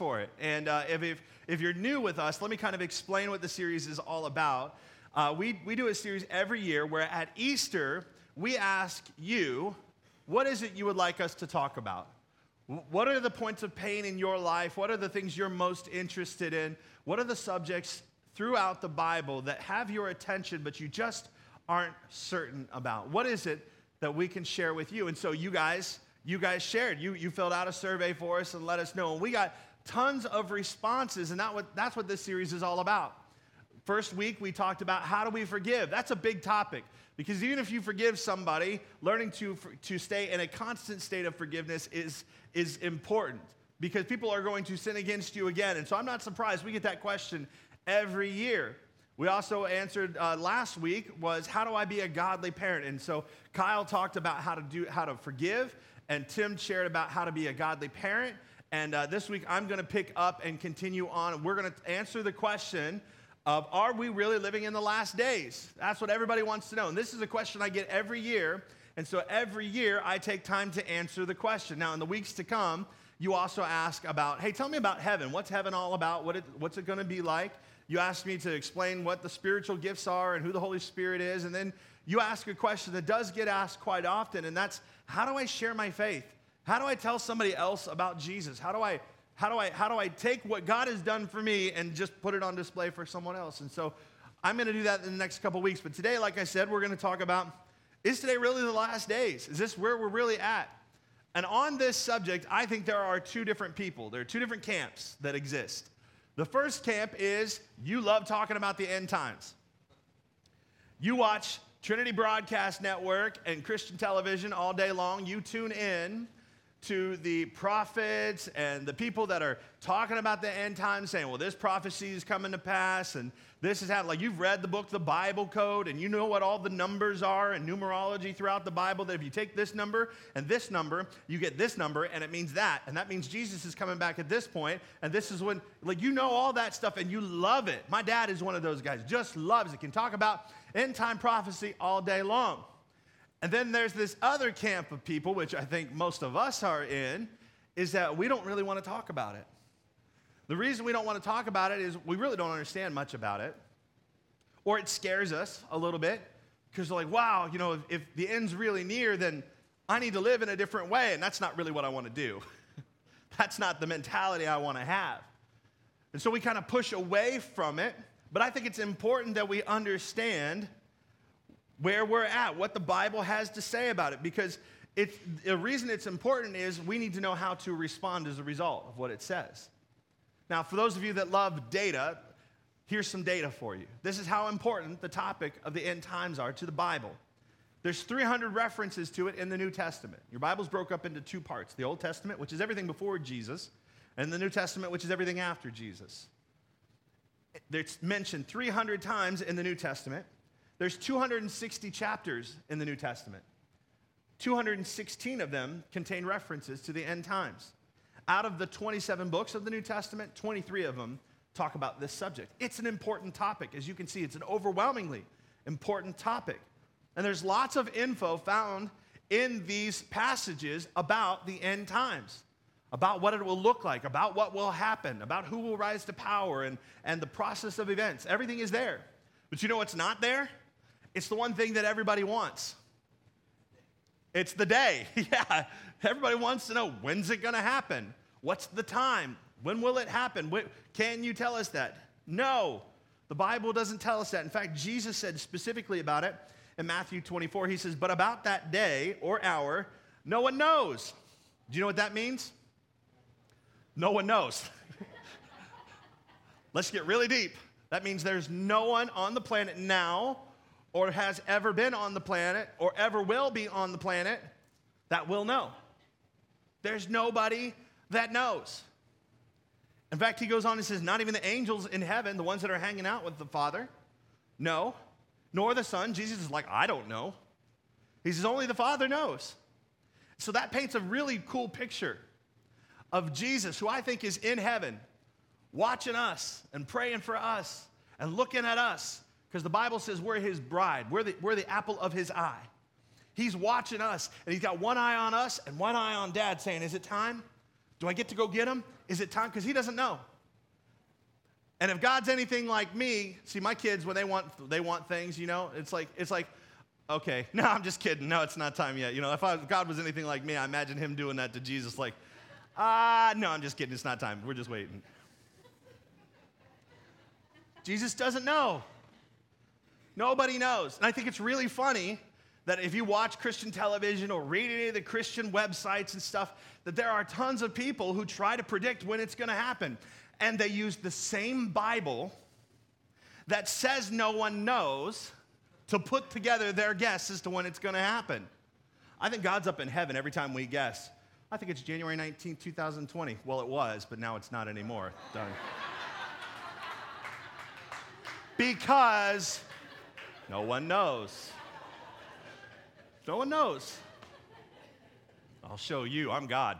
For it. And uh, if, if, if, you're new with us, let me kind of explain what the series is all about. Uh, we, we do a series every year where at Easter, we ask you, what is it you would like us to talk about? What are the points of pain in your life? What are the things you're most interested in? What are the subjects throughout the Bible that have your attention, but you just aren't certain about? What is it that we can share with you? And so you guys, you guys shared. You, you filled out a survey for us and let us know. And we got tons of responses, and that what, that's what this series is all about. First week, we talked about how do we forgive. That's a big topic because even if you forgive somebody, learning to, to stay in a constant state of forgiveness is, is important because people are going to sin against you again. And so I'm not surprised. We get that question every year. We also answered uh, last week was how do I be a godly parent? And so Kyle talked about how to do how to forgive, and Tim shared about how to be a godly parent. And uh, this week, I'm going to pick up and continue on. We're going to answer the question of Are we really living in the last days? That's what everybody wants to know. And this is a question I get every year. And so every year, I take time to answer the question. Now, in the weeks to come, you also ask about, hey, tell me about heaven. What's heaven all about? What it, what's it going to be like? You ask me to explain what the spiritual gifts are and who the Holy Spirit is. And then you ask a question that does get asked quite often, and that's how do I share my faith? How do I tell somebody else about Jesus? How do I how do I how do I take what God has done for me and just put it on display for someone else? And so I'm going to do that in the next couple weeks. But today, like I said, we're going to talk about is today really the last days? Is this where we're really at? And on this subject, I think there are two different people. There are two different camps that exist. The first camp is you love talking about the end times. You watch Trinity Broadcast Network and Christian television all day long. You tune in to the prophets and the people that are talking about the end times, saying, well, this prophecy is coming to pass and this is happening. Like you've read the book, the Bible Code, and you know what all the numbers are and numerology throughout the Bible. That if you take this number and this number, you get this number, and it means that. And that means Jesus is coming back at this point, and this is when, like, you know all that stuff and you love it. My dad is one of those guys, just loves it, can talk about end time prophecy all day long. And then there's this other camp of people, which I think most of us are in, is that we don't really want to talk about it. The reason we don't want to talk about it is we really don't understand much about it, or it scares us a little bit because we're like, wow, you know, if, if the end's really near, then I need to live in a different way, and that's not really what I want to do. that's not the mentality I want to have. And so we kind of push away from it, but I think it's important that we understand where we're at, what the Bible has to say about it, because it's, the reason it's important is we need to know how to respond as a result of what it says. Now, for those of you that love data, here's some data for you. This is how important the topic of the end times are to the Bible. There's 300 references to it in the New Testament. Your Bible's broke up into two parts the Old Testament, which is everything before Jesus, and the New Testament, which is everything after Jesus. It's mentioned 300 times in the New Testament. There's 260 chapters in the New Testament. 216 of them contain references to the end times. Out of the 27 books of the New Testament, 23 of them talk about this subject. It's an important topic. As you can see, it's an overwhelmingly important topic. And there's lots of info found in these passages about the end times, about what it will look like, about what will happen, about who will rise to power, and, and the process of events. Everything is there. But you know what's not there? It's the one thing that everybody wants. It's the day. yeah, everybody wants to know when's it going to happen? What's the time? When will it happen? Can you tell us that? No, the Bible doesn't tell us that. In fact, Jesus said specifically about it in Matthew 24. He says, But about that day or hour, no one knows. Do you know what that means? No one knows. Let's get really deep. That means there's no one on the planet now or has ever been on the planet or ever will be on the planet that will know. There's nobody that knows. In fact, he goes on and says, Not even the angels in heaven, the ones that are hanging out with the Father, know, nor the Son. Jesus is like, I don't know. He says, Only the Father knows. So that paints a really cool picture of Jesus, who I think is in heaven, watching us and praying for us and looking at us, because the Bible says we're his bride, we're the, we're the apple of his eye. He's watching us, and he's got one eye on us and one eye on dad, saying, Is it time? Do I get to go get him? Is it time? Because he doesn't know. And if God's anything like me, see my kids when they want they want things, you know, it's like it's like, okay, no, I'm just kidding. No, it's not time yet. You know, if, I, if God was anything like me, I imagine him doing that to Jesus, like, ah, no, I'm just kidding. It's not time. We're just waiting. Jesus doesn't know. Nobody knows. And I think it's really funny that if you watch Christian television or read any of the Christian websites and stuff, that there are tons of people who try to predict when it's going to happen. And they use the same Bible that says no one knows to put together their guess as to when it's going to happen. I think God's up in heaven every time we guess. I think it's January 19, 2020. Well, it was, but now it's not anymore. Done. because no one knows. No one knows. I'll show you, I'm God.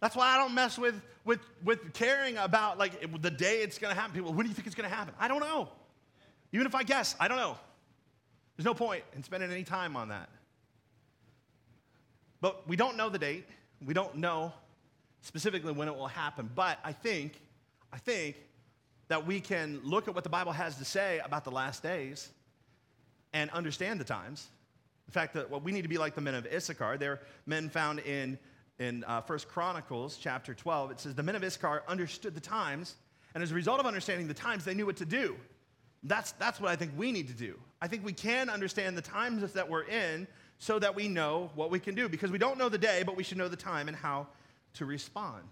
That's why I don't mess with, with, with caring about like the day it's gonna happen. People, when do you think it's gonna happen? I don't know. Even if I guess, I don't know. There's no point in spending any time on that. But we don't know the date. We don't know specifically when it will happen. But I think, I think that we can look at what the Bible has to say about the last days and understand the times. In fact, that what we need to be like the men of Issachar. They're men found in in uh, First Chronicles chapter 12. It says the men of Issachar understood the times, and as a result of understanding the times, they knew what to do. That's that's what I think we need to do. I think we can understand the times that we're in so that we know what we can do because we don't know the day, but we should know the time and how to respond.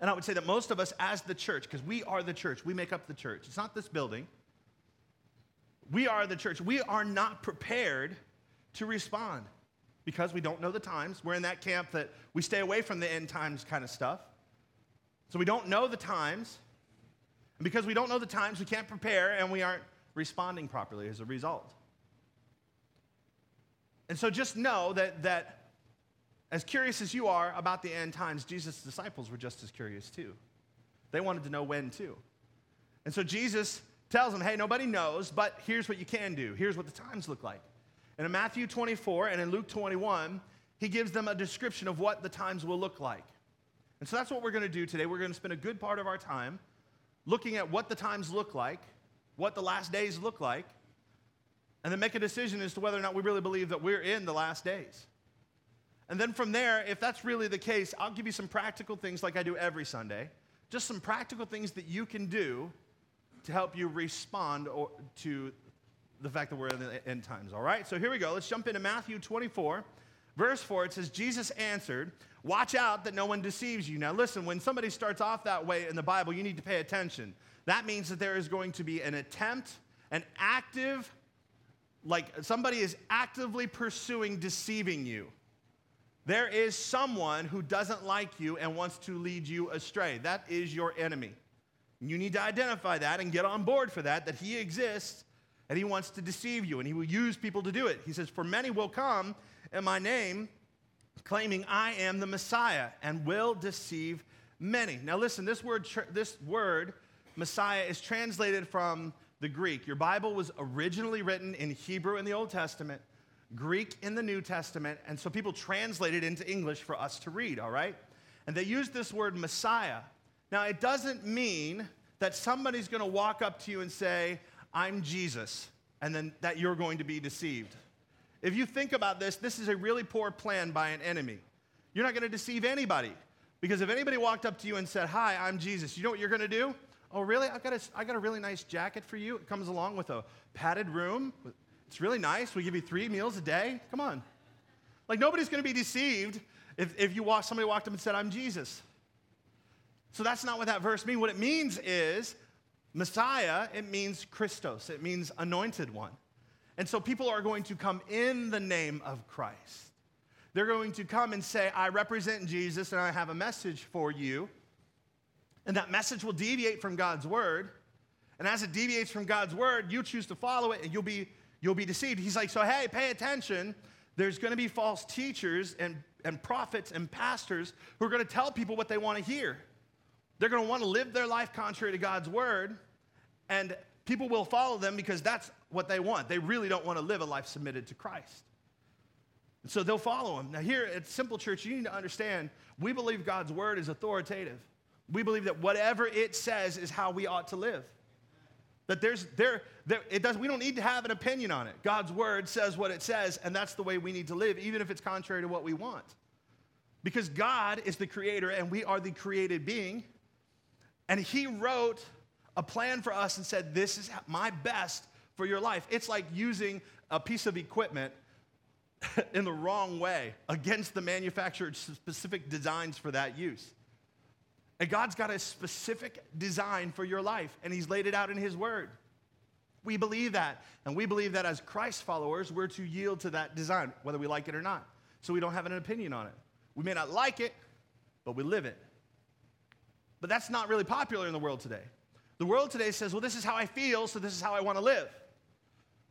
And I would say that most of us, as the church, because we are the church, we make up the church. It's not this building. We are the church. We are not prepared to respond because we don't know the times. We're in that camp that we stay away from the end times kind of stuff. So we don't know the times. And because we don't know the times, we can't prepare and we aren't responding properly as a result. And so just know that, that as curious as you are about the end times, Jesus' disciples were just as curious too. They wanted to know when too. And so Jesus tells them, hey, nobody knows, but here's what you can do. Here's what the times look like. And in Matthew 24 and in Luke 21, he gives them a description of what the times will look like. And so that's what we're going to do today. We're going to spend a good part of our time looking at what the times look like, what the last days look like, and then make a decision as to whether or not we really believe that we're in the last days. And then from there, if that's really the case, I'll give you some practical things like I do every Sunday. Just some practical things that you can do to help you respond to the fact that we're in the end times, all right? So here we go. Let's jump into Matthew 24. Verse 4, it says, Jesus answered, Watch out that no one deceives you. Now, listen, when somebody starts off that way in the Bible, you need to pay attention. That means that there is going to be an attempt, an active, like somebody is actively pursuing deceiving you. There is someone who doesn't like you and wants to lead you astray. That is your enemy. You need to identify that and get on board for that, that he exists and he wants to deceive you and he will use people to do it. He says, For many will come in my name, claiming I am the Messiah, and will deceive many. Now, listen, this word, this word, Messiah, is translated from the Greek. Your Bible was originally written in Hebrew in the Old Testament, Greek in the New Testament, and so people translated into English for us to read, all right? And they used this word Messiah. Now, it doesn't mean that somebody's gonna walk up to you and say, I'm Jesus, and then that you're going to be deceived. If you think about this, this is a really poor plan by an enemy. You're not going to deceive anybody. Because if anybody walked up to you and said, Hi, I'm Jesus, you know what you're going to do? Oh, really? I've got, a, I got a really nice jacket for you. It comes along with a padded room. It's really nice. We give you three meals a day. Come on. Like, nobody's going to be deceived if, if you walk, somebody walked up and said, I'm Jesus. So that's not what that verse means. What it means is Messiah, it means Christos, it means anointed one. And so people are going to come in the name of Christ. They're going to come and say, I represent Jesus and I have a message for you. And that message will deviate from God's word. And as it deviates from God's word, you choose to follow it and you'll be, you'll be deceived. He's like, so hey, pay attention. There's going to be false teachers and, and prophets and pastors who are going to tell people what they want to hear. They're going to want to live their life contrary to God's word. And people will follow them because that's what they want. They really don't want to live a life submitted to Christ. And so they'll follow him. Now, here at Simple Church, you need to understand we believe God's word is authoritative. We believe that whatever it says is how we ought to live. That there's there, there it does we don't need to have an opinion on it. God's word says what it says, and that's the way we need to live, even if it's contrary to what we want. Because God is the creator and we are the created being. And He wrote a plan for us and said, This is my best for your life. It's like using a piece of equipment in the wrong way against the manufacturer's specific designs for that use. And God's got a specific design for your life, and He's laid it out in His Word. We believe that. And we believe that as Christ followers, we're to yield to that design, whether we like it or not. So we don't have an opinion on it. We may not like it, but we live it. But that's not really popular in the world today. The world today says, well, this is how I feel, so this is how I want to live.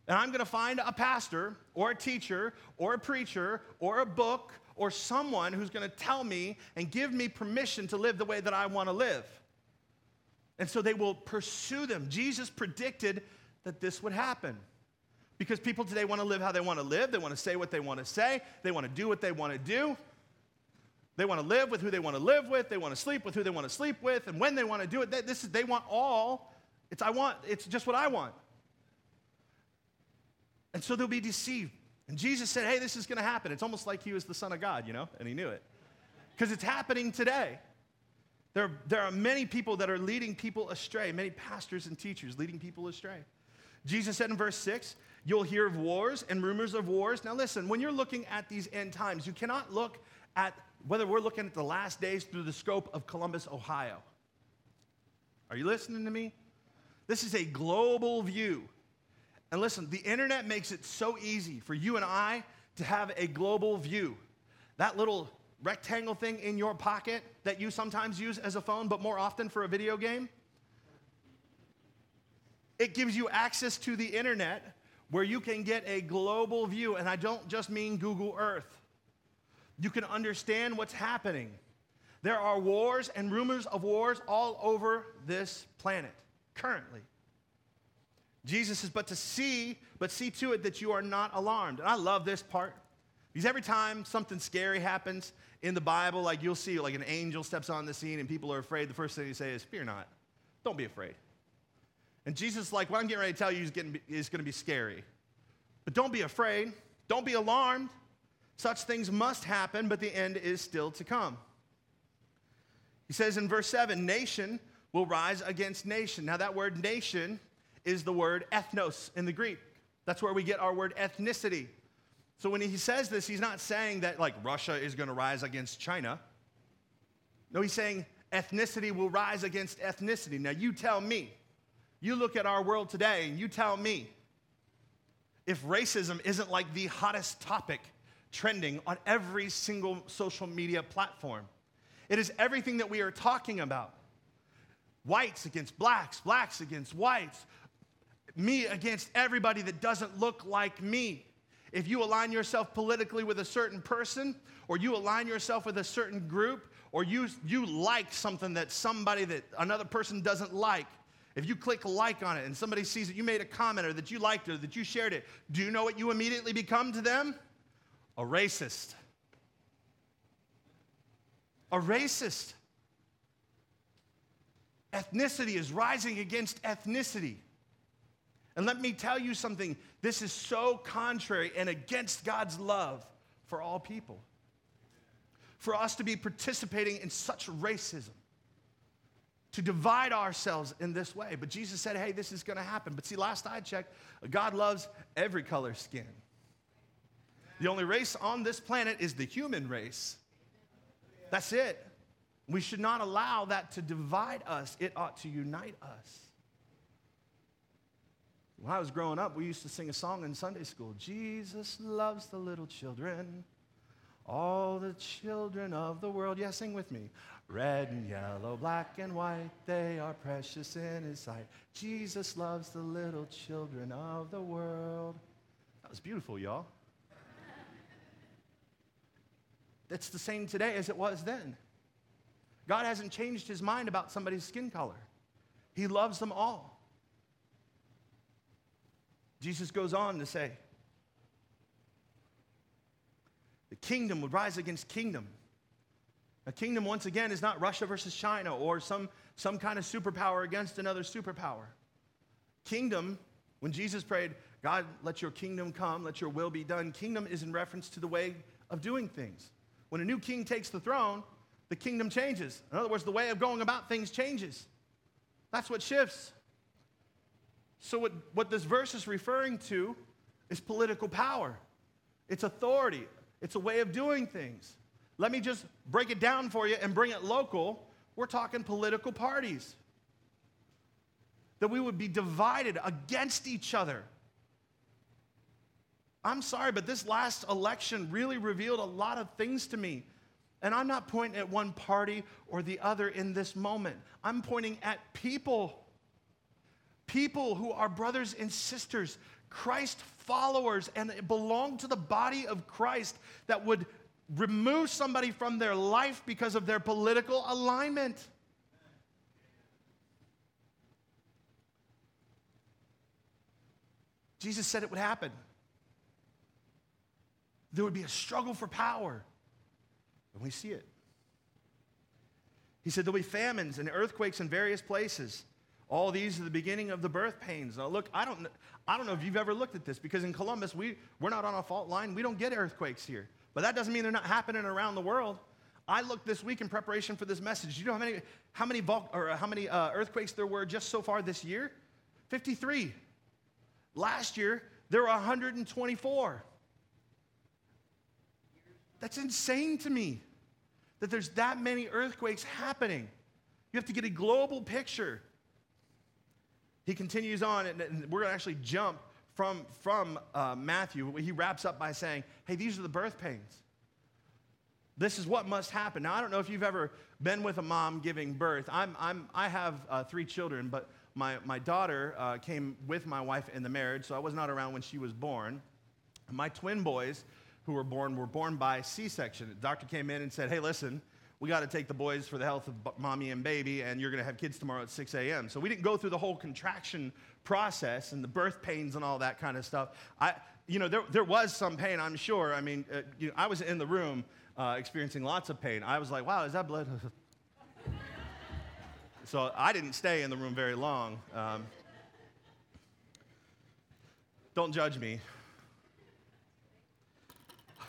And I'm going to find a pastor or a teacher or a preacher or a book or someone who's going to tell me and give me permission to live the way that I want to live. And so they will pursue them. Jesus predicted that this would happen. Because people today want to live how they want to live, they want to say what they want to say, they want to do what they want to do. They want to live with who they want to live with, they want to sleep with who they want to sleep with, and when they want to do it, they, this is, they want all. It's I want, it's just what I want. And so they'll be deceived. And Jesus said, Hey, this is going to happen. It's almost like he was the Son of God, you know, and he knew it. Because it's happening today. There, there are many people that are leading people astray, many pastors and teachers leading people astray. Jesus said in verse 6, You'll hear of wars and rumors of wars. Now, listen, when you're looking at these end times, you cannot look at whether we're looking at the last days through the scope of Columbus, Ohio. Are you listening to me? This is a global view. And listen, the internet makes it so easy for you and I to have a global view. That little rectangle thing in your pocket that you sometimes use as a phone, but more often for a video game, it gives you access to the internet where you can get a global view. And I don't just mean Google Earth. You can understand what's happening. There are wars and rumors of wars all over this planet currently. Jesus says, but to see, but see to it that you are not alarmed. And I love this part. Because every time something scary happens in the Bible, like you'll see, like an angel steps on the scene and people are afraid, the first thing you say is, Fear not. Don't be afraid. And Jesus is like, What I'm getting ready to tell you is, getting, is going to be scary. But don't be afraid. Don't be alarmed. Such things must happen, but the end is still to come. He says in verse 7 Nation will rise against nation. Now, that word nation is the word ethnos in the Greek. That's where we get our word ethnicity. So when he says this, he's not saying that like Russia is going to rise against China. No, he's saying ethnicity will rise against ethnicity. Now you tell me. You look at our world today and you tell me if racism isn't like the hottest topic trending on every single social media platform. It is everything that we are talking about. Whites against blacks, blacks against whites, me against everybody that doesn't look like me. If you align yourself politically with a certain person, or you align yourself with a certain group, or you, you like something that somebody that another person doesn't like, if you click like on it and somebody sees that you made a comment or that you liked it or that you shared it, do you know what you immediately become to them? A racist. A racist. Ethnicity is rising against ethnicity. And let me tell you something this is so contrary and against God's love for all people. For us to be participating in such racism, to divide ourselves in this way. But Jesus said, hey, this is going to happen. But see, last I checked, God loves every color skin. The only race on this planet is the human race. That's it. We should not allow that to divide us, it ought to unite us. When I was growing up, we used to sing a song in Sunday school Jesus loves the little children, all the children of the world. Yeah, sing with me. Red and yellow, black and white, they are precious in his sight. Jesus loves the little children of the world. That was beautiful, y'all. That's the same today as it was then. God hasn't changed his mind about somebody's skin color, he loves them all. Jesus goes on to say, the kingdom would rise against kingdom. A kingdom, once again, is not Russia versus China or some, some kind of superpower against another superpower. Kingdom, when Jesus prayed, God, let your kingdom come, let your will be done, kingdom is in reference to the way of doing things. When a new king takes the throne, the kingdom changes. In other words, the way of going about things changes. That's what shifts. So, what, what this verse is referring to is political power, it's authority, it's a way of doing things. Let me just break it down for you and bring it local. We're talking political parties. That we would be divided against each other. I'm sorry, but this last election really revealed a lot of things to me. And I'm not pointing at one party or the other in this moment. I'm pointing at people people who are brothers and sisters, Christ followers, and belong to the body of Christ that would remove somebody from their life because of their political alignment. Jesus said it would happen. There would be a struggle for power, and we see it. He said there'll be famines and earthquakes in various places. All these are the beginning of the birth pains. Now, look, I don't, I don't know if you've ever looked at this because in Columbus, we, we're not on a fault line. We don't get earthquakes here. But that doesn't mean they're not happening around the world. I looked this week in preparation for this message. You know how many, how many, vul- or how many uh, earthquakes there were just so far this year? 53. Last year, there were 124. That's insane to me that there's that many earthquakes happening. You have to get a global picture. He continues on, and we're going to actually jump from, from uh, Matthew. He wraps up by saying, Hey, these are the birth pains. This is what must happen. Now, I don't know if you've ever been with a mom giving birth. I'm, I'm, I have uh, three children, but my, my daughter uh, came with my wife in the marriage, so I was not around when she was born. My twin boys, who were born, were born by C section. The doctor came in and said, Hey, listen, we got to take the boys for the health of mommy and baby, and you're going to have kids tomorrow at 6 a.m. So we didn't go through the whole contraction process and the birth pains and all that kind of stuff. I, you know, there, there was some pain, I'm sure. I mean, uh, you know, I was in the room uh, experiencing lots of pain. I was like, wow, is that blood? so I didn't stay in the room very long. Um, don't judge me.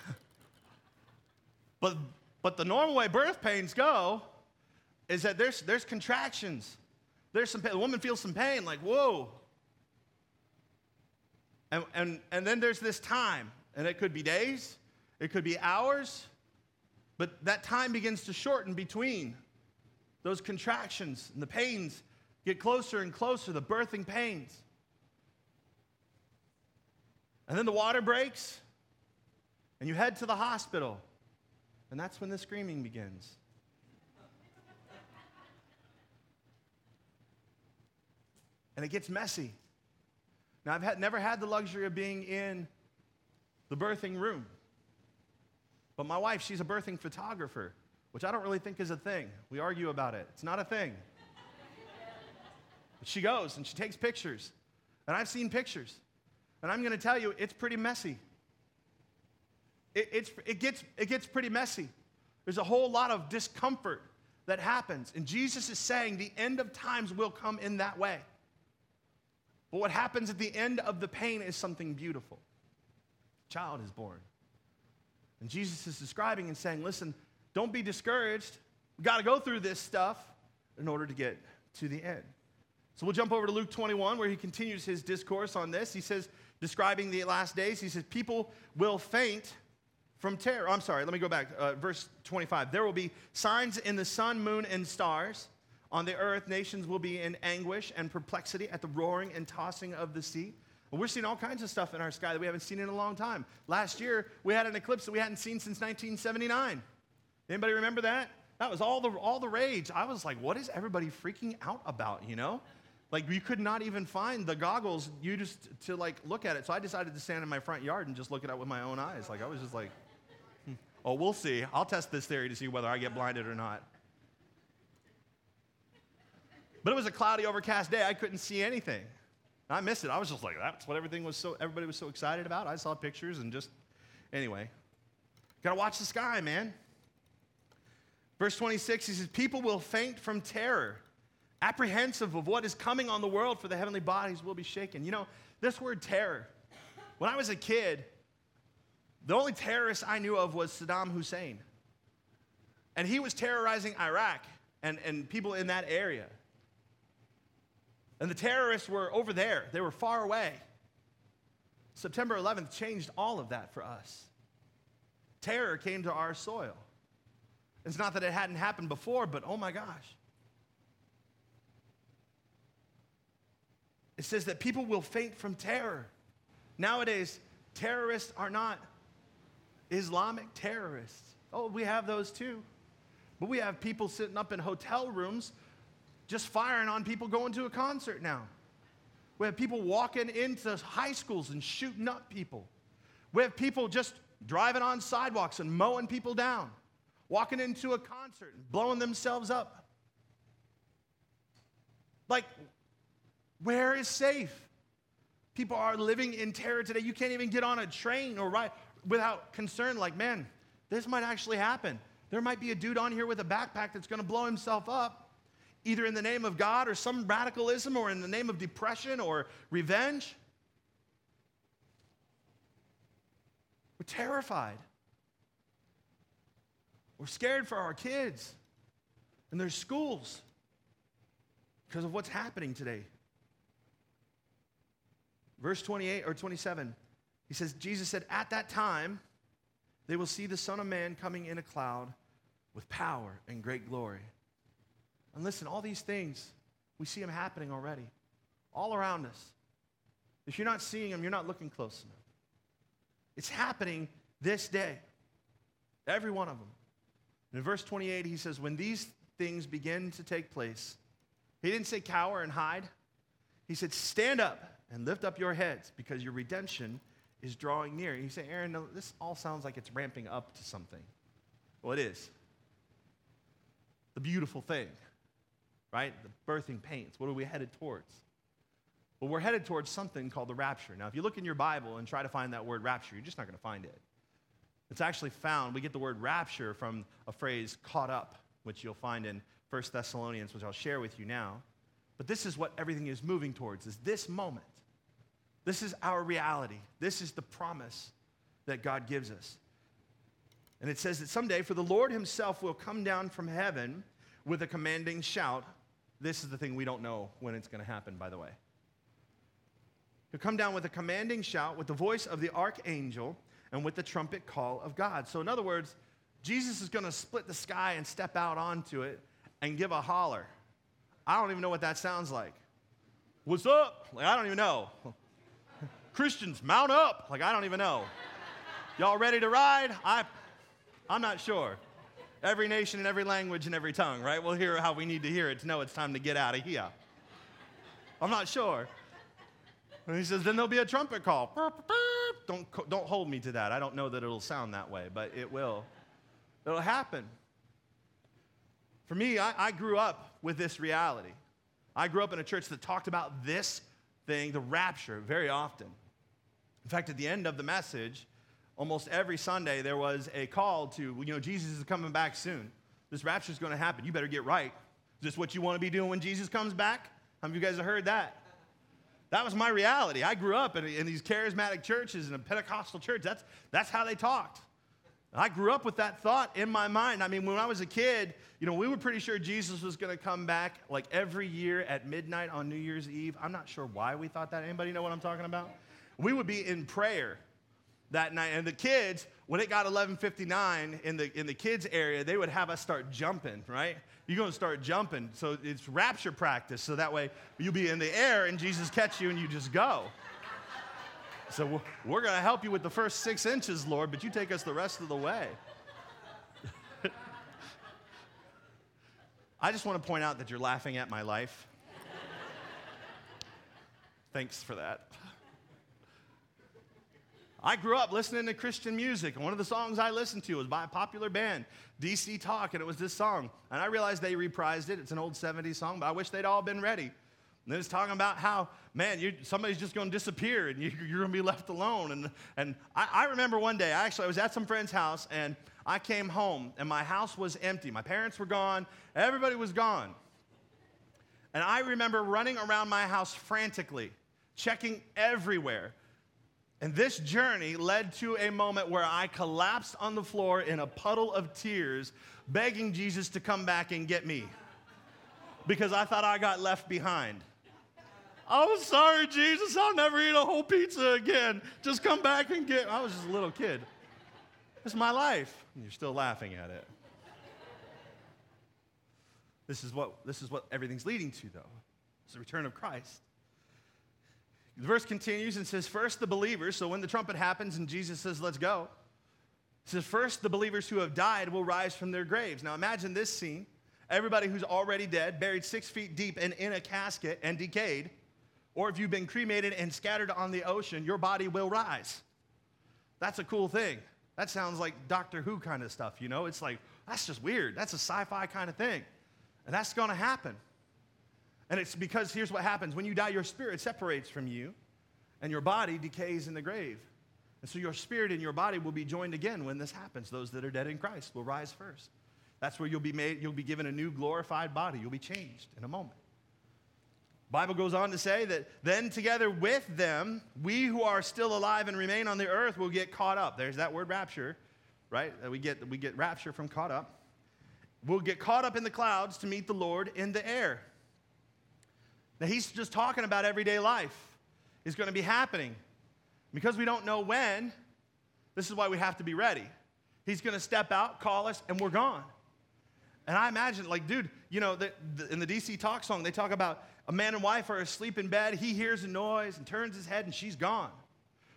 but but the normal way birth pains go is that there's, there's contractions. There's some pain. The woman feels some pain, like, whoa. And, and, and then there's this time, and it could be days, it could be hours, but that time begins to shorten between those contractions, and the pains get closer and closer, the birthing pains. And then the water breaks, and you head to the hospital. And that's when the screaming begins. and it gets messy. Now, I've had, never had the luxury of being in the birthing room. But my wife, she's a birthing photographer, which I don't really think is a thing. We argue about it. It's not a thing. but she goes and she takes pictures. And I've seen pictures. And I'm going to tell you, it's pretty messy it, it, gets, it gets pretty messy. There's a whole lot of discomfort that happens. And Jesus is saying the end of times will come in that way. But what happens at the end of the pain is something beautiful. A child is born. And Jesus is describing and saying, listen, don't be discouraged. We've got to go through this stuff in order to get to the end. So we'll jump over to Luke 21, where he continues his discourse on this. He says, describing the last days, he says, People will faint from terror. I'm sorry, let me go back. Uh, verse 25. There will be signs in the sun, moon, and stars. On the earth, nations will be in anguish and perplexity at the roaring and tossing of the sea. We're seeing all kinds of stuff in our sky that we haven't seen in a long time. Last year, we had an eclipse that we hadn't seen since 1979. Anybody remember that? That was all the, all the rage. I was like, what is everybody freaking out about, you know? Like, you could not even find the goggles you just to like look at it. So I decided to stand in my front yard and just look at it with my own eyes. Like, I was just like. Oh, we'll see. I'll test this theory to see whether I get blinded or not. But it was a cloudy, overcast day. I couldn't see anything. I missed it. I was just like, that's what everything was so, everybody was so excited about. I saw pictures and just, anyway. Gotta watch the sky, man. Verse 26, he says, People will faint from terror, apprehensive of what is coming on the world, for the heavenly bodies will be shaken. You know, this word terror, when I was a kid, the only terrorist I knew of was Saddam Hussein. And he was terrorizing Iraq and, and people in that area. And the terrorists were over there, they were far away. September 11th changed all of that for us. Terror came to our soil. It's not that it hadn't happened before, but oh my gosh. It says that people will faint from terror. Nowadays, terrorists are not Islamic terrorists. Oh, we have those too. But we have people sitting up in hotel rooms just firing on people going to a concert now. We have people walking into high schools and shooting up people. We have people just driving on sidewalks and mowing people down, walking into a concert and blowing themselves up. Like, where is safe? People are living in terror today. You can't even get on a train or ride without concern, like, man, this might actually happen. There might be a dude on here with a backpack that's gonna blow himself up either in the name of God or some radicalism or in the name of depression or revenge. We're terrified. We're scared for our kids and their schools because of what's happening today. Verse 28 or 27, he says, Jesus said, At that time, they will see the Son of Man coming in a cloud with power and great glory. And listen, all these things, we see them happening already, all around us. If you're not seeing them, you're not looking close enough. It's happening this day, every one of them. And in verse 28, he says, When these things begin to take place, he didn't say cower and hide. He said, Stand up and lift up your heads because your redemption is drawing near. You say, Aaron, no, this all sounds like it's ramping up to something. Well, it is. The beautiful thing right? The birthing pains. What are we headed towards? Well, we're headed towards something called the rapture. Now, if you look in your Bible and try to find that word rapture, you're just not going to find it. It's actually found, we get the word rapture from a phrase caught up, which you'll find in 1 Thessalonians, which I'll share with you now. But this is what everything is moving towards, is this moment. This is our reality. This is the promise that God gives us. And it says that someday, for the Lord himself will come down from heaven with a commanding shout this is the thing we don't know when it's going to happen, by the way. He'll come down with a commanding shout, with the voice of the archangel, and with the trumpet call of God. So, in other words, Jesus is going to split the sky and step out onto it and give a holler. I don't even know what that sounds like. What's up? Like, I don't even know. Christians, mount up. Like, I don't even know. Y'all ready to ride? I, I'm not sure every nation and every language and every tongue, right? We'll hear how we need to hear it to know it's time to get out of here. I'm not sure. And he says, then there'll be a trumpet call. Don't, don't hold me to that. I don't know that it'll sound that way, but it will. It'll happen. For me, I, I grew up with this reality. I grew up in a church that talked about this thing, the rapture, very often. In fact, at the end of the message, almost every Sunday there was a call to, you know, Jesus is coming back soon. This rapture is going to happen. You better get right. Is this what you want to be doing when Jesus comes back? How many of you guys have heard that? That was my reality. I grew up in, in these charismatic churches and a Pentecostal church. That's, that's how they talked. I grew up with that thought in my mind. I mean, when I was a kid, you know, we were pretty sure Jesus was going to come back like every year at midnight on New Year's Eve. I'm not sure why we thought that. Anybody know what I'm talking about? We would be in prayer that night. And the kids, when it got 11:59 in the in the kids area, they would have us start jumping, right? You're going to start jumping. So it's rapture practice. So that way you'll be in the air and Jesus catch you and you just go. So we're going to help you with the first six inches, Lord, but you take us the rest of the way. I just want to point out that you're laughing at my life. Thanks for that. I grew up listening to Christian music, and one of the songs I listened to was by a popular band, DC Talk, and it was this song. And I realized they reprised it. It's an old 70s song, but I wish they'd all been ready. And it's talking about how, man, somebody's just going to disappear and you, are going to be left alone. And, and I, I remember one day, actually I was at some friend's house, and I came home, and my house was empty. My parents were gone, everybody was gone. And I remember running around my house frantically, checking everywhere and this journey led to a moment where I collapsed on the floor in a puddle of tears, begging Jesus to come back and get me because I thought I got left behind. I'm sorry, Jesus, I'll never eat a whole pizza again. Just come back and get. I was just a little kid. It's my life. You're still laughing at it. This is what, this is what everything's leading to, though. It's the return of Christ. The verse continues and says, First the believers, so when the trumpet happens and Jesus says, Let's go, it says, First the believers who have died will rise from their graves. Now imagine this scene everybody who's already dead, buried six feet deep and in a casket and decayed, or if you've been cremated and scattered on the ocean, your body will rise. That's a cool thing. That sounds like Doctor Who kind of stuff, you know? It's like, that's just weird. That's a sci fi kind of thing. And that's going to happen. And it's because here's what happens when you die, your spirit separates from you, and your body decays in the grave. And so your spirit and your body will be joined again when this happens. Those that are dead in Christ will rise first. That's where you'll be made, you'll be given a new glorified body. You'll be changed in a moment. Bible goes on to say that then together with them, we who are still alive and remain on the earth will get caught up. There's that word rapture, right? We get, we get rapture from caught up. We'll get caught up in the clouds to meet the Lord in the air. Now, he's just talking about everyday life is going to be happening. Because we don't know when, this is why we have to be ready. He's going to step out, call us, and we're gone. And I imagine, like, dude, you know, the, the, in the DC Talk song, they talk about a man and wife are asleep in bed. He hears a noise and turns his head, and she's gone.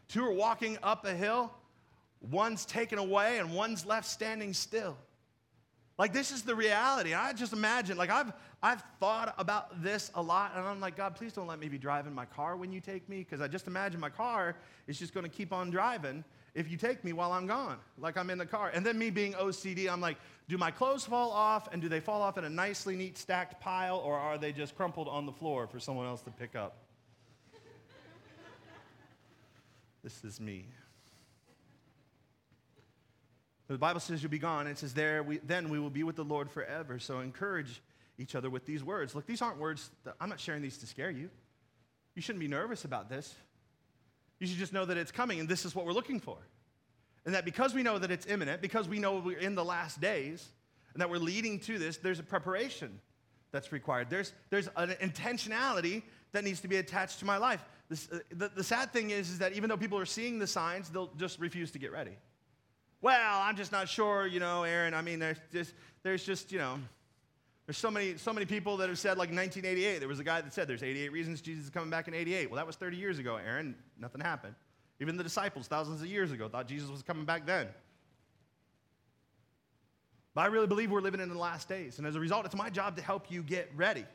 Two are walking up a hill. One's taken away, and one's left standing still. Like, this is the reality. I just imagine, like, I've, I've thought about this a lot, and I'm like, God, please don't let me be driving my car when you take me, because I just imagine my car is just going to keep on driving if you take me while I'm gone, like I'm in the car. And then me being OCD, I'm like, do my clothes fall off, and do they fall off in a nicely neat stacked pile, or are they just crumpled on the floor for someone else to pick up? this is me. The Bible says you'll be gone. and It says there, we, then we will be with the Lord forever. So encourage each other with these words. Look, these aren't words, that, I'm not sharing these to scare you. You shouldn't be nervous about this. You should just know that it's coming and this is what we're looking for. And that because we know that it's imminent, because we know we're in the last days, and that we're leading to this, there's a preparation that's required. There's, there's an intentionality that needs to be attached to my life. This, uh, the, the sad thing is, is that even though people are seeing the signs, they'll just refuse to get ready. Well, I'm just not sure, you know, Aaron. I mean, there's just, there's just, you know, there's so many, so many people that have said, like 1988, there was a guy that said there's 88 reasons Jesus is coming back in 88. Well, that was 30 years ago, Aaron. Nothing happened. Even the disciples, thousands of years ago, thought Jesus was coming back then. But I really believe we're living in the last days. And as a result, it's my job to help you get ready,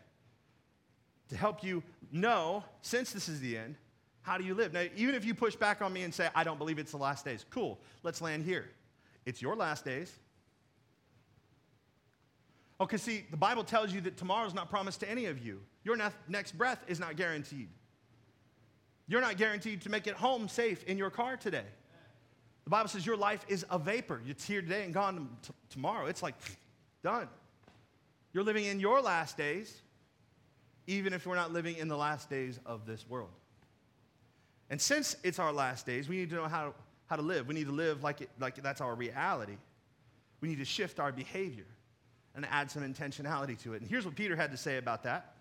to help you know, since this is the end, how do you live? Now, even if you push back on me and say, I don't believe it's the last days, cool, let's land here. It's your last days. Because see, the Bible tells you that tomorrow's not promised to any of you. Your ne- next breath is not guaranteed. You're not guaranteed to make it home safe in your car today. The Bible says your life is a vapor. It's here today and gone t- tomorrow. It's like done. You're living in your last days, even if we're not living in the last days of this world. And since it's our last days, we need to know how, how to live. We need to live like, it, like that's our reality. We need to shift our behavior and add some intentionality to it. And here's what Peter had to say about that.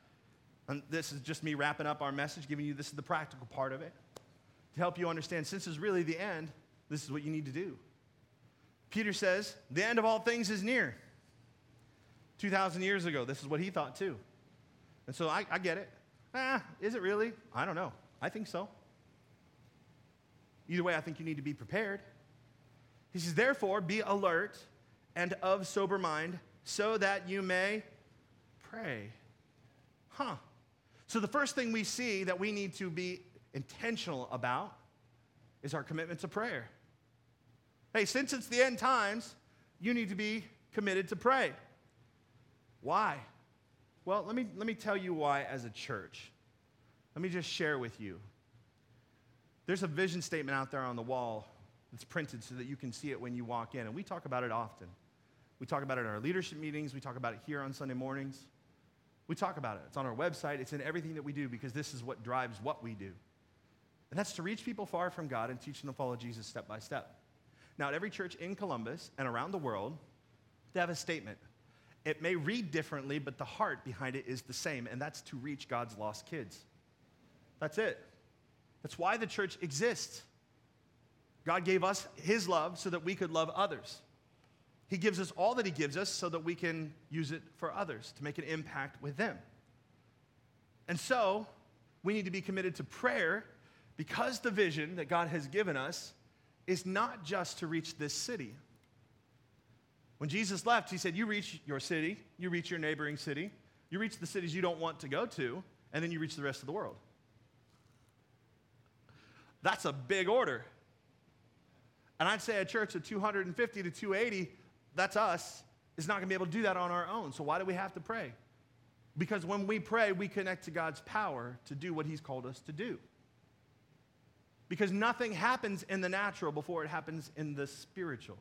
And this is just me wrapping up our message, giving you this is the practical part of it. To help you understand, since it's really the end, this is what you need to do. Peter says, the end of all things is near. 2,000 years ago, this is what he thought too. And so I, I get it. Ah, is it really? I don't know. I think so. Either way, I think you need to be prepared. He says, therefore, be alert and of sober mind so that you may pray. Huh. So, the first thing we see that we need to be intentional about is our commitment to prayer. Hey, since it's the end times, you need to be committed to pray. Why? Well, let me, let me tell you why as a church. Let me just share with you. There's a vision statement out there on the wall that's printed so that you can see it when you walk in, and we talk about it often. We talk about it in our leadership meetings, we talk about it here on Sunday mornings. We talk about it. It's on our website, it's in everything that we do because this is what drives what we do. And that's to reach people far from God and teach them to follow Jesus step by step. Now, at every church in Columbus and around the world, they have a statement. It may read differently, but the heart behind it is the same, and that's to reach God's lost kids. That's it. That's why the church exists. God gave us His love so that we could love others. He gives us all that He gives us so that we can use it for others to make an impact with them. And so, we need to be committed to prayer because the vision that God has given us is not just to reach this city. When Jesus left, He said, You reach your city, you reach your neighboring city, you reach the cities you don't want to go to, and then you reach the rest of the world. That's a big order. And I'd say a church of 250 to 280, that's us, is not going to be able to do that on our own. So why do we have to pray? Because when we pray, we connect to God's power to do what He's called us to do. Because nothing happens in the natural before it happens in the spiritual.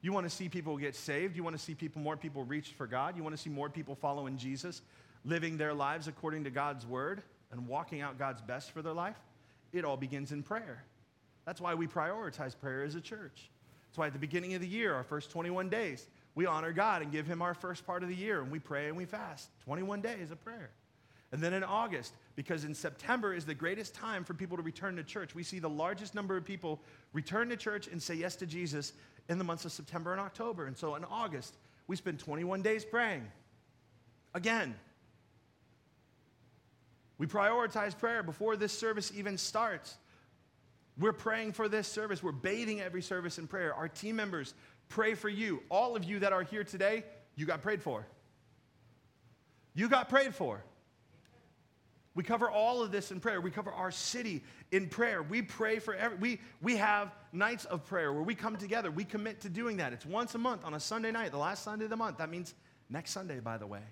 You want to see people get saved. You want to see people, more people reach for God. You want to see more people following Jesus, living their lives according to God's word and walking out God's best for their life. It all begins in prayer. That's why we prioritize prayer as a church. That's why at the beginning of the year, our first 21 days, we honor God and give Him our first part of the year, and we pray and we fast. 21 days of prayer. And then in August, because in September is the greatest time for people to return to church, we see the largest number of people return to church and say yes to Jesus in the months of September and October. And so in August, we spend 21 days praying. Again, we prioritize prayer before this service even starts. We're praying for this service. We're bathing every service in prayer. Our team members pray for you. All of you that are here today, you got prayed for. You got prayed for. We cover all of this in prayer. We cover our city in prayer. We pray for every, we, we have nights of prayer where we come together. We commit to doing that. It's once a month on a Sunday night, the last Sunday of the month. That means next Sunday, by the way.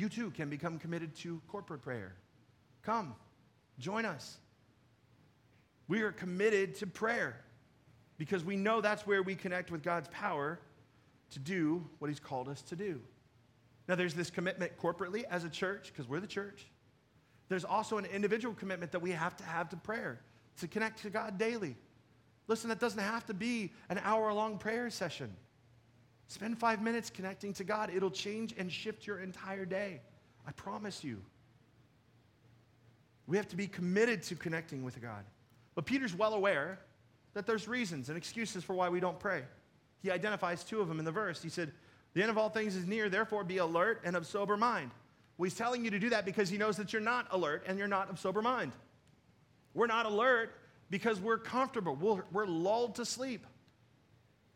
You too can become committed to corporate prayer. Come, join us. We are committed to prayer because we know that's where we connect with God's power to do what He's called us to do. Now, there's this commitment corporately as a church, because we're the church. There's also an individual commitment that we have to have to prayer, to connect to God daily. Listen, that doesn't have to be an hour long prayer session. Spend five minutes connecting to God. It'll change and shift your entire day. I promise you. We have to be committed to connecting with God. But Peter's well aware that there's reasons and excuses for why we don't pray. He identifies two of them in the verse. He said, The end of all things is near, therefore be alert and of sober mind. Well, he's telling you to do that because he knows that you're not alert and you're not of sober mind. We're not alert because we're comfortable, we're, we're lulled to sleep.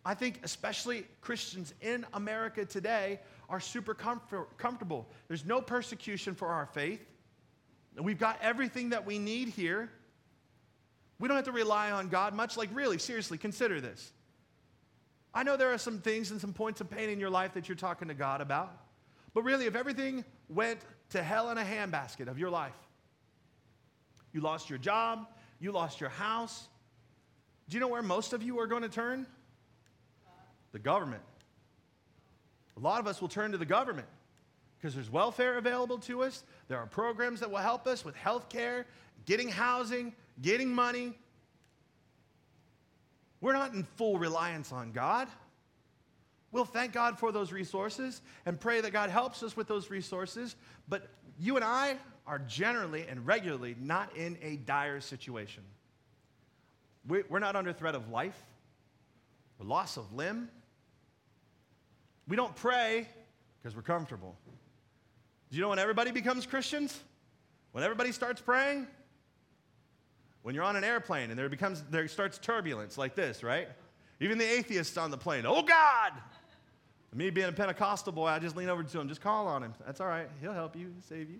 I think, especially Christians in America today, are super comfort, comfortable. There's no persecution for our faith. We've got everything that we need here. We don't have to rely on God much. Like, really, seriously, consider this. I know there are some things and some points of pain in your life that you're talking to God about. But really, if everything went to hell in a handbasket of your life, you lost your job, you lost your house, do you know where most of you are going to turn? The government. A lot of us will turn to the government because there's welfare available to us. There are programs that will help us with health care, getting housing, getting money. We're not in full reliance on God. We'll thank God for those resources and pray that God helps us with those resources. But you and I are generally and regularly not in a dire situation. We're not under threat of life or loss of limb. We don't pray because we're comfortable. Do you know when everybody becomes Christians? When everybody starts praying? When you're on an airplane and there becomes there starts turbulence like this, right? Even the atheists on the plane, oh God! Me being a Pentecostal boy, I just lean over to him, just call on him. That's all right. He'll help you, save you.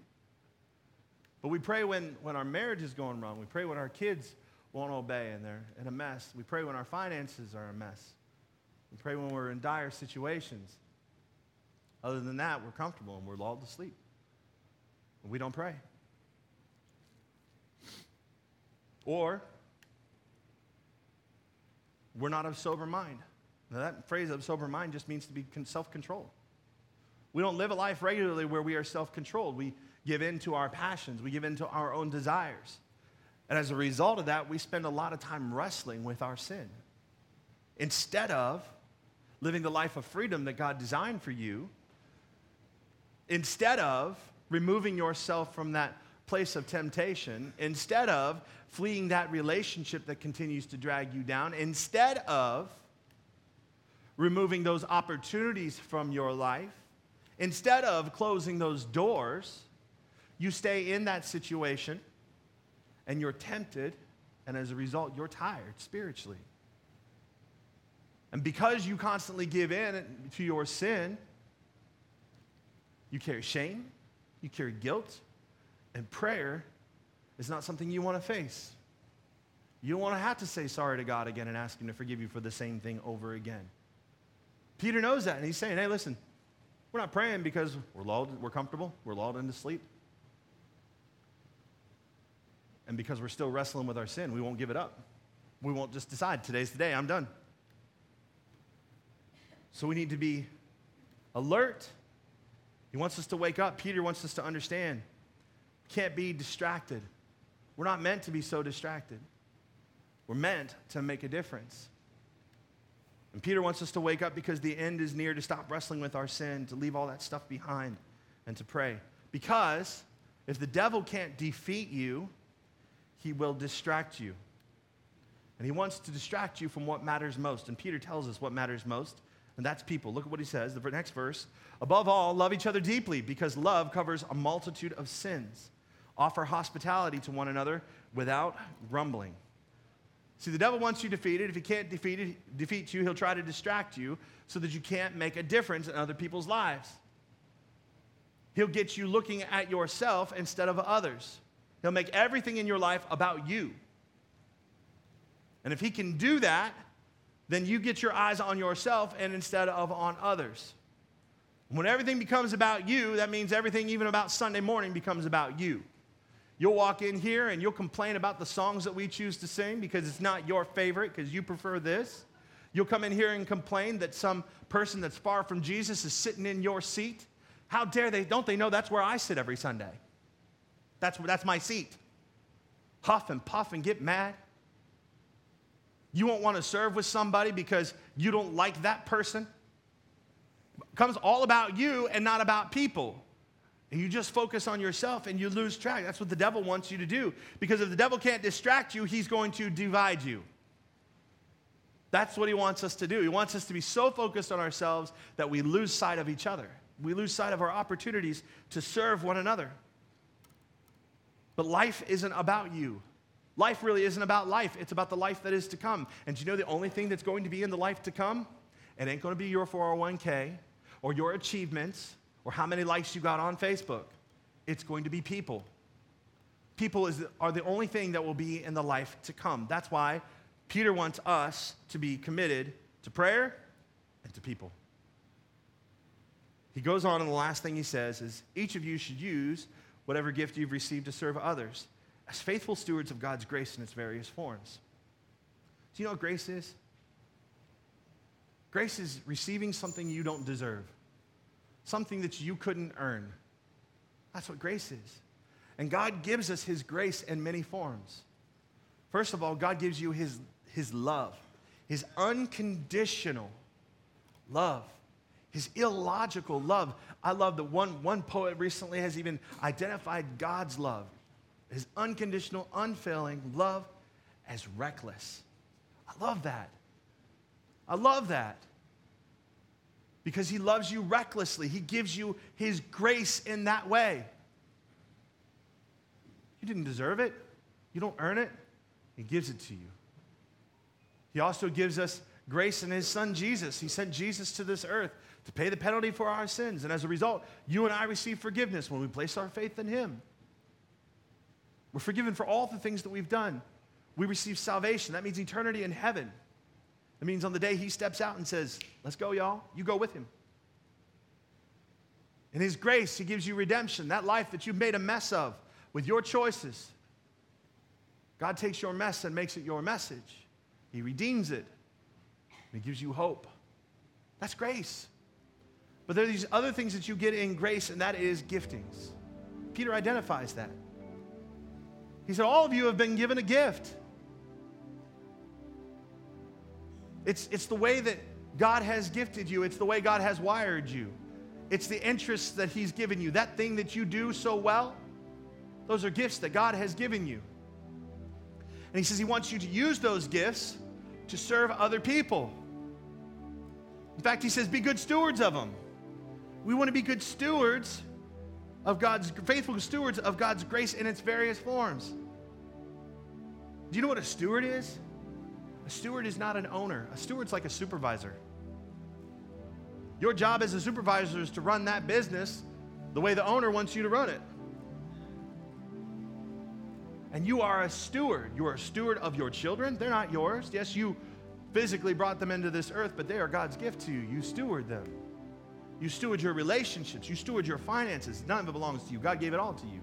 But we pray when, when our marriage is going wrong. We pray when our kids won't obey and they're in a mess. We pray when our finances are a mess. We pray when we're in dire situations. Other than that, we're comfortable and we're lulled to sleep. And we don't pray. Or we're not of sober mind. Now, that phrase of sober mind just means to be self controlled. We don't live a life regularly where we are self controlled. We give in to our passions, we give in to our own desires. And as a result of that, we spend a lot of time wrestling with our sin. Instead of living the life of freedom that God designed for you, instead of removing yourself from that place of temptation, instead of fleeing that relationship that continues to drag you down, instead of removing those opportunities from your life, instead of closing those doors, you stay in that situation and you're tempted, and as a result, you're tired spiritually. And because you constantly give in to your sin, you carry shame, you carry guilt, and prayer is not something you want to face. You don't want to have to say sorry to God again and ask Him to forgive you for the same thing over again. Peter knows that, and he's saying, hey, listen, we're not praying because we're lulled, we're comfortable, we're lulled into sleep. And because we're still wrestling with our sin, we won't give it up. We won't just decide, today's the day, I'm done. So we need to be alert. He wants us to wake up. Peter wants us to understand. Can't be distracted. We're not meant to be so distracted. We're meant to make a difference. And Peter wants us to wake up because the end is near to stop wrestling with our sin, to leave all that stuff behind, and to pray. Because if the devil can't defeat you, he will distract you. And he wants to distract you from what matters most. And Peter tells us what matters most, and that's people. Look at what he says, the next verse. Above all, love each other deeply, because love covers a multitude of sins. Offer hospitality to one another without grumbling. See, the devil wants you defeated. If he can't defeat, it, defeat you, he'll try to distract you so that you can't make a difference in other people's lives. He'll get you looking at yourself instead of others. He'll make everything in your life about you. And if he can do that, then you get your eyes on yourself and instead of on others. When everything becomes about you, that means everything, even about Sunday morning, becomes about you. You'll walk in here and you'll complain about the songs that we choose to sing because it's not your favorite because you prefer this. You'll come in here and complain that some person that's far from Jesus is sitting in your seat. How dare they? Don't they know that's where I sit every Sunday? That's, that's my seat. Huff and puff and get mad. You won't want to serve with somebody because you don't like that person. It comes all about you and not about people. And you just focus on yourself and you lose track. That's what the devil wants you to do. Because if the devil can't distract you, he's going to divide you. That's what he wants us to do. He wants us to be so focused on ourselves that we lose sight of each other. We lose sight of our opportunities to serve one another. But life isn't about you. Life really isn't about life, it's about the life that is to come. And do you know the only thing that's going to be in the life to come? It ain't going to be your 401k or your achievements or how many likes you got on Facebook. It's going to be people. People is, are the only thing that will be in the life to come. That's why Peter wants us to be committed to prayer and to people. He goes on, and the last thing he says is each of you should use whatever gift you've received to serve others as faithful stewards of God's grace in its various forms. Do you know what grace is? Grace is receiving something you don't deserve something that you couldn't earn. That's what grace is. And God gives us His grace in many forms. First of all, God gives you His, his love, His unconditional love, His illogical love. I love that one, one poet recently has even identified God's love, His unconditional, unfailing love as reckless. I love that. I love that. Because he loves you recklessly. He gives you his grace in that way. You didn't deserve it, you don't earn it. He gives it to you. He also gives us grace in his son Jesus. He sent Jesus to this earth to pay the penalty for our sins. And as a result, you and I receive forgiveness when we place our faith in him. We're forgiven for all the things that we've done. We receive salvation. That means eternity in heaven. That means on the day he steps out and says, Let's go, y'all, you go with him. In his grace, he gives you redemption, that life that you've made a mess of with your choices. God takes your mess and makes it your message. He redeems it. He gives you hope. That's grace. But there are these other things that you get in grace, and that is giftings. Peter identifies that. He said, All of you have been given a gift. It's, it's the way that God has gifted you, it's the way God has wired you, it's the interests that He's given you. That thing that you do so well, those are gifts that God has given you. And He says He wants you to use those gifts to serve other people. In fact, He says, be good stewards of them. We want to be good stewards of God's, faithful stewards of God's grace in its various forms. Do you know what a steward is? A steward is not an owner, a steward's like a supervisor. Your job as a supervisor is to run that business the way the owner wants you to run it. And you are a steward. You are a steward of your children. They're not yours. Yes, you physically brought them into this earth, but they are God's gift to you. You steward them. You steward your relationships. You steward your finances. None of it belongs to you. God gave it all to you.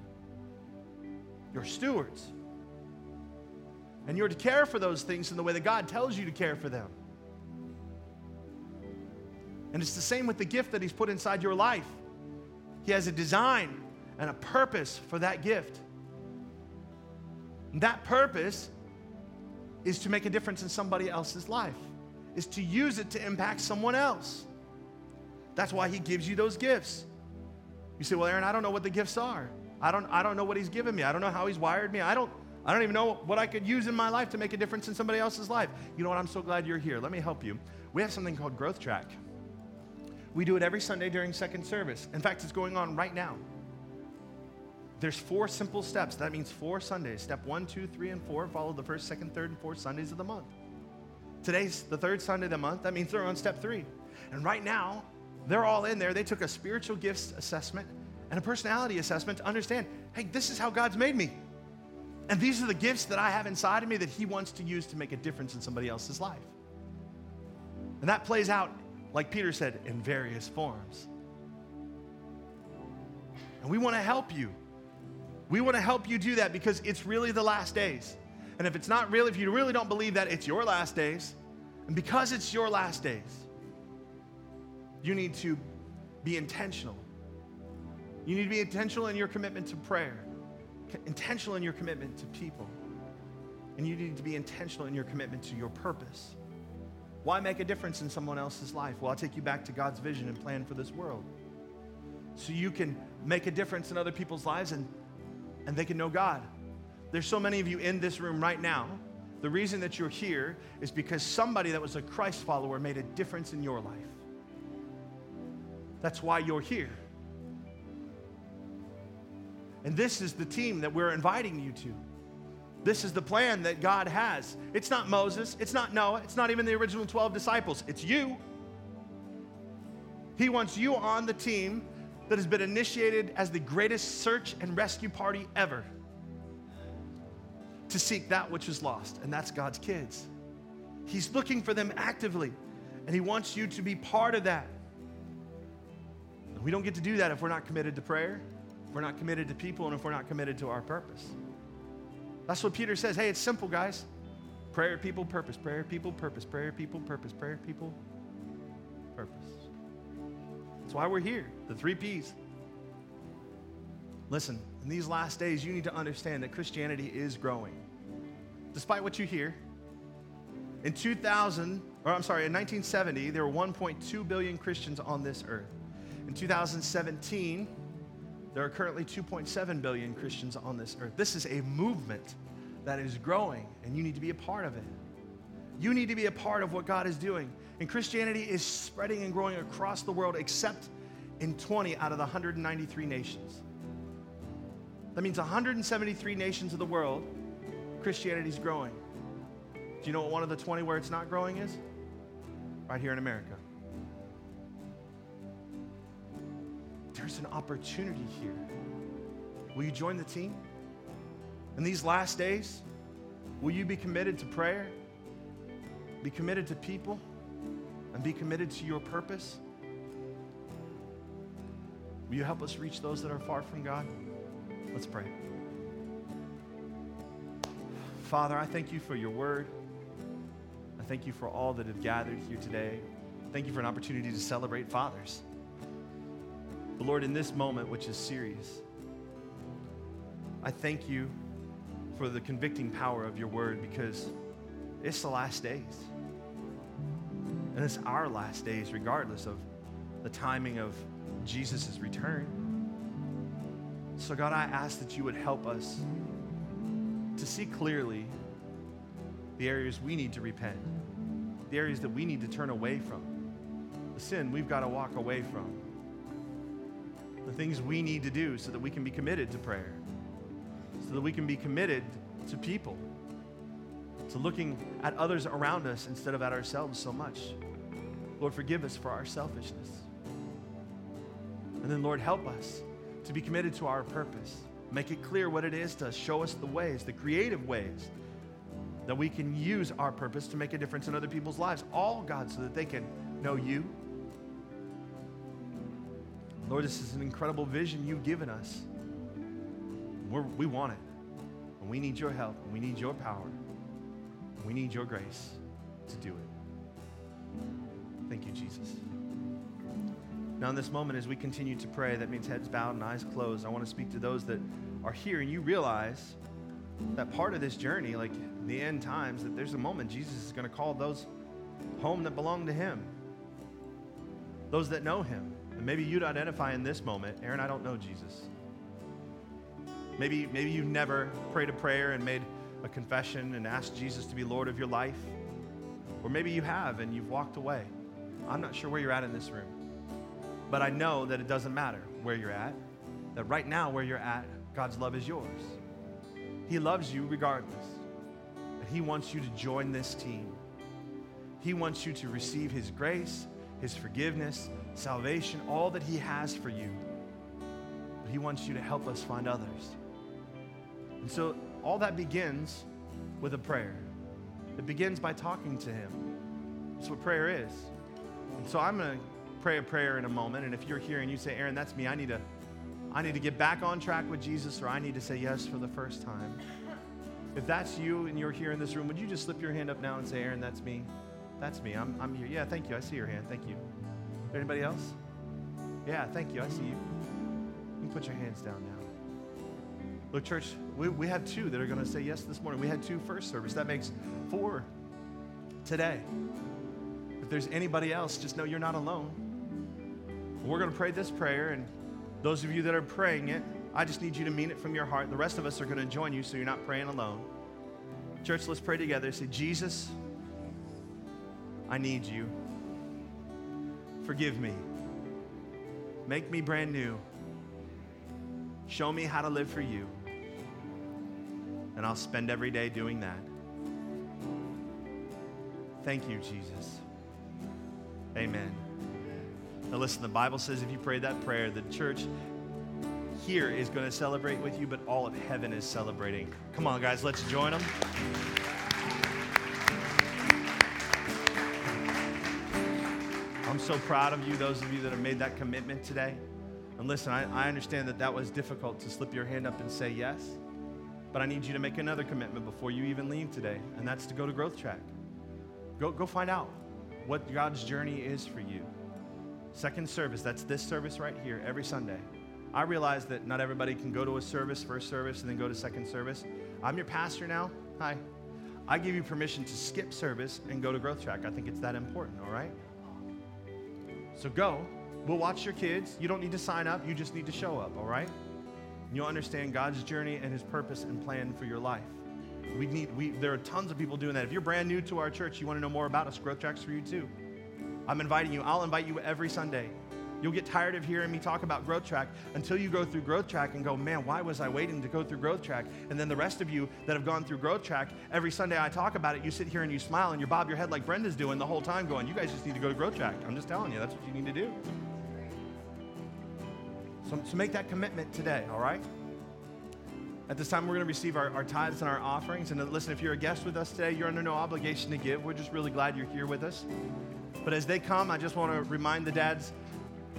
You're stewards. And you're to care for those things in the way that God tells you to care for them. And it's the same with the gift that He's put inside your life. He has a design and a purpose for that gift. And that purpose is to make a difference in somebody else's life, is to use it to impact someone else. That's why He gives you those gifts. You say, Well, Aaron, I don't know what the gifts are. I don't, I don't know what He's given me. I don't know how He's wired me. I don't, I don't even know what I could use in my life to make a difference in somebody else's life. You know what? I'm so glad you're here. Let me help you. We have something called Growth Track. We do it every Sunday during second service. In fact, it's going on right now. There's four simple steps. That means four Sundays. Step one, two, three, and four follow the first, second, third, and fourth Sundays of the month. Today's the third Sunday of the month. That means they're on step three. And right now, they're all in there. They took a spiritual gifts assessment and a personality assessment to understand hey, this is how God's made me. And these are the gifts that I have inside of me that He wants to use to make a difference in somebody else's life. And that plays out, like Peter said, in various forms. And we want to help you. We want to help you do that because it's really the last days. And if it's not really, if you really don't believe that it's your last days, and because it's your last days, you need to be intentional. You need to be intentional in your commitment to prayer intentional in your commitment to people. And you need to be intentional in your commitment to your purpose. Why make a difference in someone else's life? Well, I'll take you back to God's vision and plan for this world. So you can make a difference in other people's lives and, and they can know God. There's so many of you in this room right now. The reason that you're here is because somebody that was a Christ follower made a difference in your life. That's why you're here. And this is the team that we're inviting you to. This is the plan that God has. It's not Moses, it's not Noah, it's not even the original 12 disciples, it's you. He wants you on the team that has been initiated as the greatest search and rescue party ever to seek that which is lost, and that's God's kids. He's looking for them actively, and He wants you to be part of that. We don't get to do that if we're not committed to prayer if we're not committed to people and if we're not committed to our purpose. That's what Peter says. Hey, it's simple, guys. Prayer, people, purpose. Prayer, people, purpose. Prayer, people, purpose. Prayer, people, purpose. That's why we're here. The three P's. Listen, in these last days, you need to understand that Christianity is growing. Despite what you hear, in 2000, or I'm sorry, in 1970, there were 1.2 billion Christians on this earth. In 2017, there are currently 2.7 billion Christians on this earth. This is a movement that is growing, and you need to be a part of it. You need to be a part of what God is doing. And Christianity is spreading and growing across the world, except in 20 out of the 193 nations. That means 173 nations of the world, Christianity is growing. Do you know what one of the 20 where it's not growing is? Right here in America. There's an opportunity here. Will you join the team? In these last days, will you be committed to prayer? Be committed to people? And be committed to your purpose? Will you help us reach those that are far from God? Let's pray. Father, I thank you for your word. I thank you for all that have gathered here today. Thank you for an opportunity to celebrate fathers. But Lord, in this moment, which is serious, I thank you for the convicting power of your word because it's the last days. And it's our last days, regardless of the timing of Jesus' return. So, God, I ask that you would help us to see clearly the areas we need to repent, the areas that we need to turn away from, the sin we've got to walk away from, the things we need to do so that we can be committed to prayer, so that we can be committed to people, to looking at others around us instead of at ourselves so much. Lord, forgive us for our selfishness. And then, Lord, help us to be committed to our purpose. Make it clear what it is to show us the ways, the creative ways that we can use our purpose to make a difference in other people's lives. All, God, so that they can know you. Lord, this is an incredible vision you've given us. We're, we want it. And we need your help. And we need your power. And we need your grace to do it. Thank you, Jesus. Now, in this moment, as we continue to pray, that means heads bowed and eyes closed. I want to speak to those that are here and you realize that part of this journey, like the end times, that there's a moment Jesus is going to call those home that belong to Him, those that know Him. And maybe you'd identify in this moment, Aaron, I don't know Jesus. Maybe, maybe you've never prayed a prayer and made a confession and asked Jesus to be Lord of your life. Or maybe you have and you've walked away. I'm not sure where you're at in this room. But I know that it doesn't matter where you're at, that right now, where you're at, God's love is yours. He loves you regardless. And He wants you to join this team. He wants you to receive His grace, His forgiveness, salvation, all that He has for you. But He wants you to help us find others. And so all that begins with a prayer. It begins by talking to Him. That's what prayer is. And so I'm going to pray a prayer in a moment. And if you're here and you say, Aaron, that's me, I need to, I need to get back on track with Jesus, or I need to say yes for the first time. If that's you and you're here in this room, would you just slip your hand up now and say, Aaron, that's me? That's me. I'm, I'm here. Yeah, thank you. I see your hand. Thank you. Anybody else? Yeah, thank you. I see you. You can put your hands down now. Look, church, we, we had two that are going to say yes this morning. We had two first service. That makes four today. If there's anybody else, just know you're not alone. We're going to pray this prayer, and those of you that are praying it, I just need you to mean it from your heart. The rest of us are going to join you so you're not praying alone. Church, let's pray together. Say, Jesus, I need you. Forgive me. Make me brand new. Show me how to live for you. And I'll spend every day doing that. Thank you, Jesus. Amen. Now, listen, the Bible says if you pray that prayer, the church here is going to celebrate with you, but all of heaven is celebrating. Come on, guys, let's join them. I'm so proud of you, those of you that have made that commitment today. And listen, I, I understand that that was difficult to slip your hand up and say yes, but I need you to make another commitment before you even leave today, and that's to go to Growth Track. Go, go find out what God's journey is for you. Second service, that's this service right here every Sunday. I realize that not everybody can go to a service, first service, and then go to second service. I'm your pastor now. Hi. I give you permission to skip service and go to Growth Track. I think it's that important, all right? So go. We'll watch your kids. You don't need to sign up, you just need to show up, all right? And you'll understand God's journey and His purpose and plan for your life. We need, we, there are tons of people doing that. If you're brand new to our church, you want to know more about us, Growth Track's for you too. I'm inviting you. I'll invite you every Sunday. You'll get tired of hearing me talk about Growth Track until you go through Growth Track and go, man, why was I waiting to go through Growth Track? And then the rest of you that have gone through Growth Track, every Sunday I talk about it, you sit here and you smile and you bob your head like Brenda's doing the whole time, going, you guys just need to go to Growth Track. I'm just telling you, that's what you need to do. So, so make that commitment today, all right? At this time, we're going to receive our, our tithes and our offerings. And listen, if you're a guest with us today, you're under no obligation to give. We're just really glad you're here with us. But as they come, I just want to remind the dads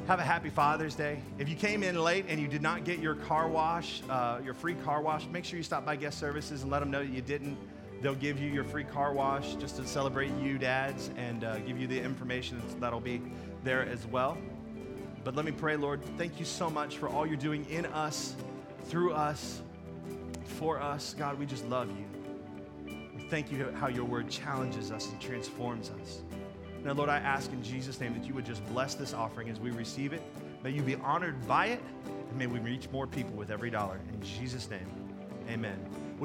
have a happy Father's Day. If you came in late and you did not get your car wash, uh, your free car wash, make sure you stop by guest services and let them know that you didn't. They'll give you your free car wash just to celebrate you, dads, and uh, give you the information that'll be there as well. But let me pray, Lord, thank you so much for all you're doing in us, through us, for us. God, we just love you. We thank you how your word challenges us and transforms us. Now, Lord, I ask in Jesus' name that you would just bless this offering as we receive it. May you be honored by it, and may we reach more people with every dollar. In Jesus' name, amen.